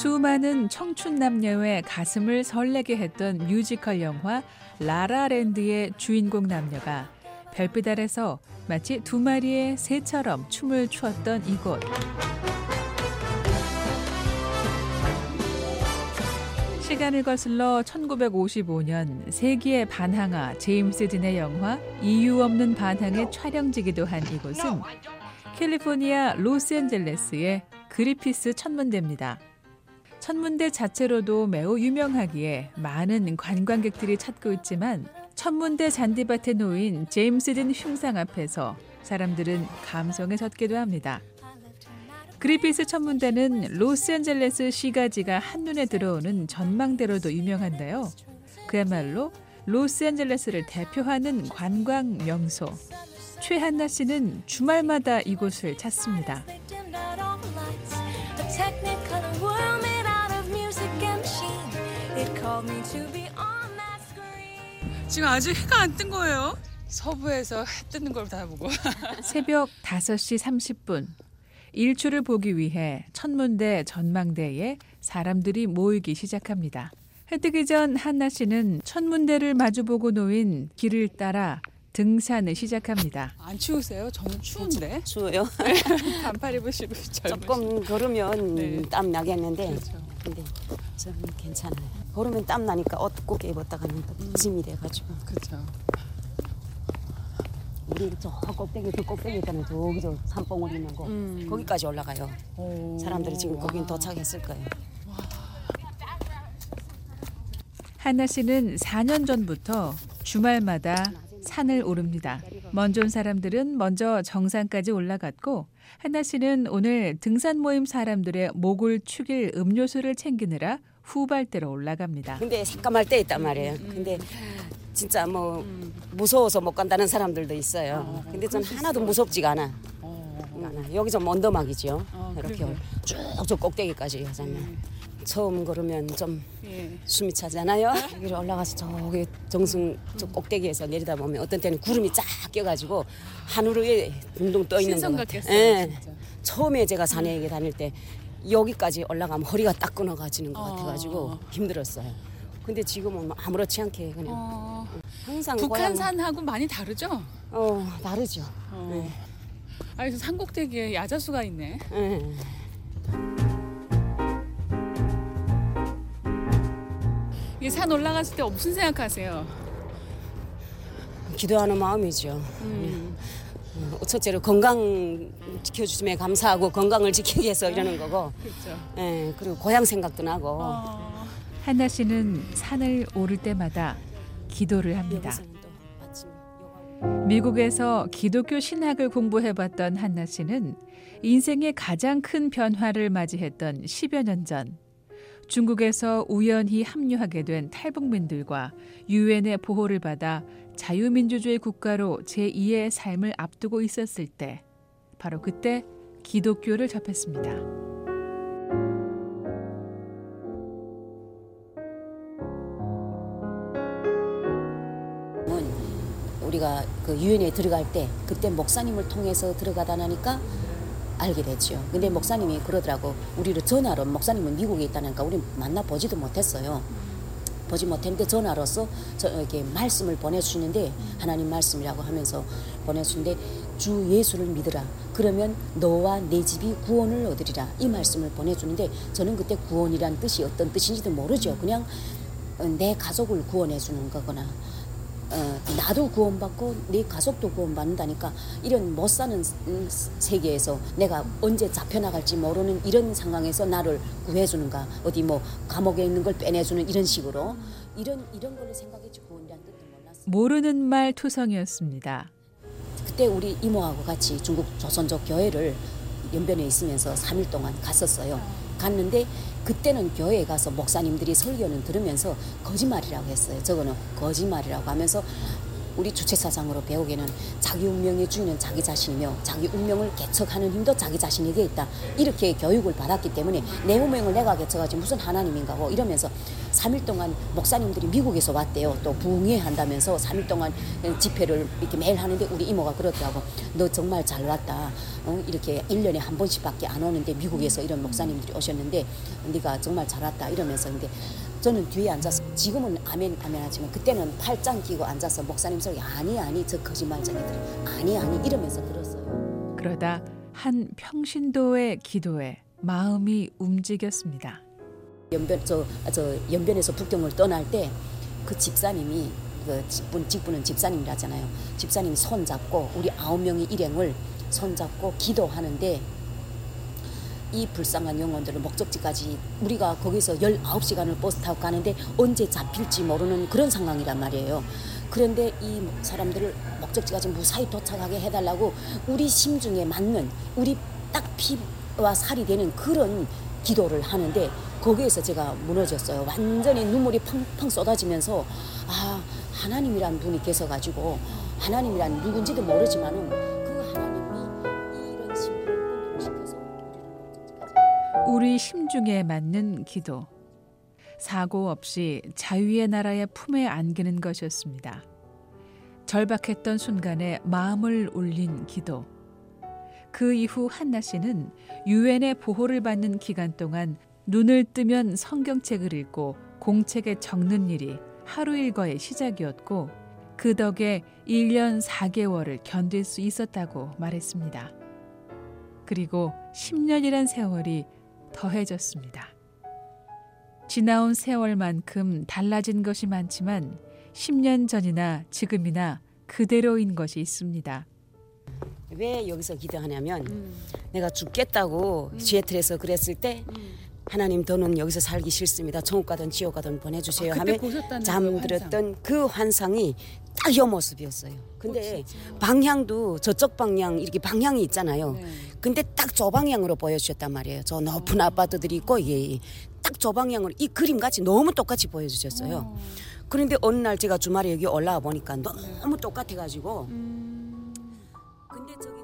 수많은 청춘 남녀의 가슴을 설레게 했던 뮤지컬 영화 라라랜드의 주인공 남녀가 별빛 아래서 마치 두 마리의 새처럼 춤을 추었던 이곳. 시간을 거슬러 1955년 세기의 반항아 제임스 딘의 영화 이유 없는 반항의 촬영지기도 한 이곳은 캘리포니아 로스앤젤레스의 그리피스 천문대입니다. 천문대 자체로도 매우 유명하기에 많은 관광객들이 찾고 있지만 천문대 잔디밭에 놓인 제임스 딘 흉상 앞에서 사람들은 감성에 젖기도 합니다. 그리피스 천문대는 로스앤젤레스 시가지가 한눈에 들어오는 전망대로도 유명한데요. 그야말로 로스앤젤레스를 대표하는 관광 명소. 최한나 씨는 주말마다 이곳을 찾습니다. 지금 아직 해가 안 뜬 거예요. 서부에서 해 뜨는 걸 다 보고. 새벽 5시 30분. 일출을 보기 위해 천문대 전망대에 사람들이 모이기 시작합니다. 해 뜨기 전 한나 씨는 천문대를 마주보고 놓인 길을 따라 등산을 시작합니다. 안 추우세요? 저는 추운데. 추워요. 반팔 입으시고 젊으시고. 조금 걸으면 네. 땀 나겠는데 그렇죠. 근데 저는 괜찮아요. 걸으면 땀 나니까 옷꼭 입었다가는 또 짐이 돼가지고 그렇죠. 우리 저 꼭대기 저 꼭대기 있잖아요. 저기 저 산봉우리 있는 거 음. 거기까지 올라가요. 오. 사람들이 지금 거긴 도착했을 거예요. 한나 씨는 4년 전부터 주말마다 산을 오릅니다. 먼저 온 사람들은 먼저 정상까지 올라갔고 한나 씨는 오늘 등산 모임 사람들의 목을 축일 음료수를 챙기느라 후발대로 올라갑니다. 근데 삭감할 때 있단 말이에요. 근데 진짜 뭐 무서워서 못 간다는 사람들도 있어요. 근데 전 하나도 무섭지가 않아. 어. 않아. 여기 좀 언더막이죠. 어, 이렇게. 쭉저 꼭대기까지 하잖아요. 처음 걸으면 좀 예. 숨이 차잖아요. 여기를 올라가서 저기 정승 저 꼭대기에서 내리다 보면 어떤 때는 구름이 쫙 껴가지고 하늘 위에 둥둥 떠 있는 거 같아요. 예. 진짜. 처음에 제가 산에 다닐 때 여기까지 올라가면 허리가 딱 끊어가지는 것 어. 같아가지고 힘들었어요. 근데 지금은 뭐 아무렇지 않게 그냥 어. 항상 북한산하고 많이 다르죠? 어 다르죠. 어. 네. 아, 그래서 산꼭대기에 야자수가 있네. 예. 이 산 올라갔을 때 무슨 생각하세요? 기도하는 마음이죠. 음. 어, 첫째로 건강 지켜주심에 감사하고 건강을 지키기 위해서 이러는 거고, 그렇죠. 예, 그리고 고향 생각도 나고. 어. 한나 씨는 산을 오를 때마다 기도를 합니다. 미국에서 기독교 신학을 공부해봤던 한나 씨는 인생의 가장 큰 변화를 맞이했던 10여 년 전, 중국에서 우연히 합류하게 된 탈북민들과 유엔의 보호를 받아 자유민주주의 국가로 제2의 삶을 앞두고 있었을 때, 바로 그때 기독교를 접했습니다. 은 우리가 그 유엔에 들어갈 때 그때 목사님을 통해서 들어가다 나니까 알게 됐죠. 근데 목사님이 그러더라고. 우리를 전화로 목사님은 미국에 있다니까 우리 만나 보지도 못했어요. 보지 못했는데 전화로서 저에게 말씀을 보내주시는데 하나님 말씀이라고 하면서 보내주는데 주 예수를 믿으라. 그러면 너와 내 집이 구원을 얻으리라. 이 말씀을 보내주는데 저는 그때 구원이란 뜻이 어떤 뜻인지도 모르죠. 그냥 어, 내 가족을 구원해 주는 거거나 어, 나도 구원받고 네 가족도 구원받는다니까 이런 못 사는 음, 세계에서 내가 언제 잡혀나갈지 모르는 이런 상황에서 나를 구해주는가 어디 뭐 감옥에 있는 걸 빼내주는 이런 식으로 이런 이런 걸로 생각했지 구원이란 뜻도 몰랐어. 모르는 말 투성이었습니다. 그때 우리 이모하고 같이 중국 조선족 교회를 연변에 있으면서 3일 동안 갔었어요. 갔는데 그때는 교회에 가서 목사님들이 설교는 들으면서 거짓말이라고 했어요. 저거는 거짓말이라고 하면서 우리 주체사상으로 배우기에는 자기 운명의 주인은 자기 자신이며 자기 운명을 개척하는 힘도 자기 자신에게 있다. 이렇게 교육을 받았기 때문에 내 운명을 내가 개척하지 무슨 하나님인가고 이러면서 3일 동안 목사님들이 미국에서 왔대요. 또 부흥회한다면서 3일 동안 집회를 이렇게 매일 하는데 우리 이모가 그러더라고. 너 정말 잘 왔다. 어? 이렇게 1년에 한 번씩밖에 안 오는데 미국에서 이런 목사님들이 오셨는데 네가 정말 잘 왔다 이러면서 근데 저는 뒤에 앉아서 지금은 아멘 아멘 하지만 그때는 팔짱 끼고 앉아서 목사님 소리 아니 아니 저 거짓말쟁이들이 아니 아니 이러면서 들었어요. 그러다 한 평신도의 기도에 마음이 움직였습니다. 연변 저, 저 연변에서 북경을 떠날 때 그 집사님이 그 직분 직분은 집사님이라잖아요. 집사님이 손 잡고 우리 아홉 명의 일행을 손 잡고 기도하는데 이 불쌍한 영혼들을 목적지까지 우리가 거기서 19시간을 버스 타고 가는데 언제 잡힐지 모르는 그런 상황이란 말이에요. 그런데 이 사람들을 목적지까지 무사히 도착하게 해달라고 우리 심중에 맞는 우리 딱 피와 살이 되는 그런 기도를 하는데 거기에서 제가 무너졌어요. 완전히 눈물이 펑펑 쏟아지면서 아 하나님이란 분이 계셔가지고 하나님이란 누군지도 모르지만은 우리 심중에 맞는 기도. 사고 없이 자유의 나라의 품에 안기는 것이었습니다. 절박했던 순간에 마음을 울린 기도. 그 이후 한나 씨는 유엔의 보호를 받는 기간 동안 눈을 뜨면 성경책을 읽고 공책에 적는 일이 하루 일과의 시작이었고 그 덕에 1년 4개월을 견딜 수 있었다고 말했습니다. 그리고 10년이란 세월이 더해졌습니다. 지나온 세월만큼 달라진 것이 많지만 10년 전이나 지금이나 그대로인 것이 있습니다. 왜 여기서 기도하냐면 내가 죽겠다고 지혜틀에서 그랬을 때 하나님 더는 여기서 살기 싫습니다. 천국 가든 지옥 가든 보내주세요 아, 하면 보셨다는 잠들었던 그 환상이 딱 이 모습이었어요. 근데 방향도 저쪽 방향 이렇게 방향이 있잖아요. 네. 근데 딱 저 방향으로 보여주셨단 말이에요. 저 높은 아파트들이 있고 예, 딱 저 방향으로 이 그림 같이 너무 똑같이 보여주셨어요. 그런데 어느 날 제가 주말에 여기 올라와 보니까 너무 똑같아가지고 근데 저기 저 저기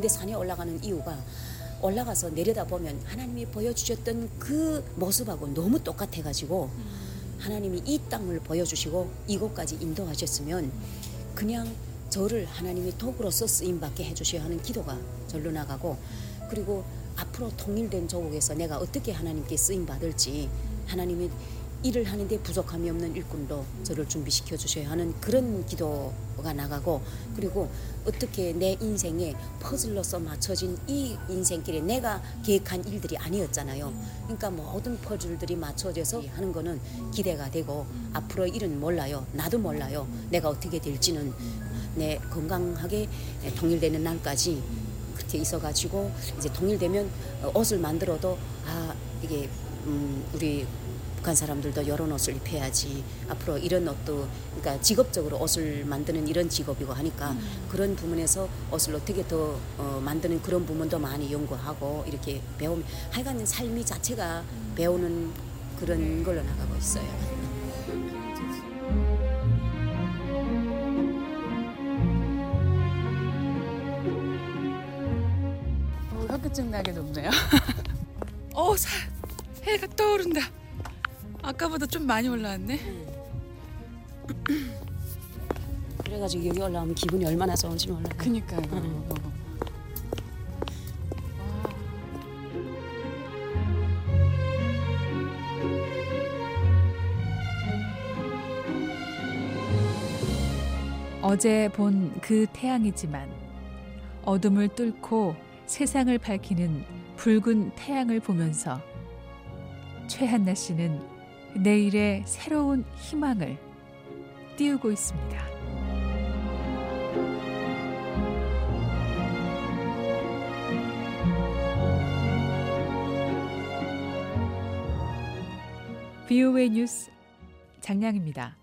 근데 산에 올라가는 이유가 올라가서 내려다 보면 하나님이 보여주셨던 그 모습하고 너무 똑같아가지고 하나님이 이 땅을 보여주시고 이곳까지 인도하셨으면 그냥 저를 하나님이 도구로서 쓰임받게 해주셔야 하는 기도가 절로 나가고 그리고 앞으로 통일된 조국에서 내가 어떻게 하나님께 쓰임 받을지 하나님이 일을 하는데 부족함이 없는 일꾼도 저를 준비시켜 주셔야 하는 그런 기도가 나가고 그리고 어떻게 내 인생에 퍼즐로서 맞춰진 이 인생길에 내가 계획한 일들이 아니었잖아요. 그러니까 모든 퍼즐들이 맞춰져서 하는 거는 기대가 되고 앞으로 일은 몰라요. 나도 몰라요. 내가 어떻게 될지는 내 건강하게 통일되는 날까지 그렇게 있어가지고 이제 통일되면 어, 옷을 만들어도 아 이게 음, 우리 북한 사람들도 이런 옷을 입혀야지 앞으로 이런 옷도 그러니까 직업적으로 옷을 만드는 이런 직업이고 하니까 그런 부분에서 옷을 어떻게 더 어, 만드는 그런 부분도 많이 연구하고 이렇게 배우면 하여간 삶이 자체가 배우는 그런 걸로 나가고 있어요. 어, 현기증 나게 높네요. 어, 사, 해가 떠오른다. 아까보다 좀 많이 올라왔네. 그래가지고 여기 올라오면 기분이 얼마나 좋은지 몰라요. 그니까요. 어제 본 그 태양이지만 어둠을 뚫고 세상을 밝히는 붉은 태양을 보면서 최한나 씨는 내일의 새로운 희망을 띄우고 있습니다. BOA 뉴스 장량입니다.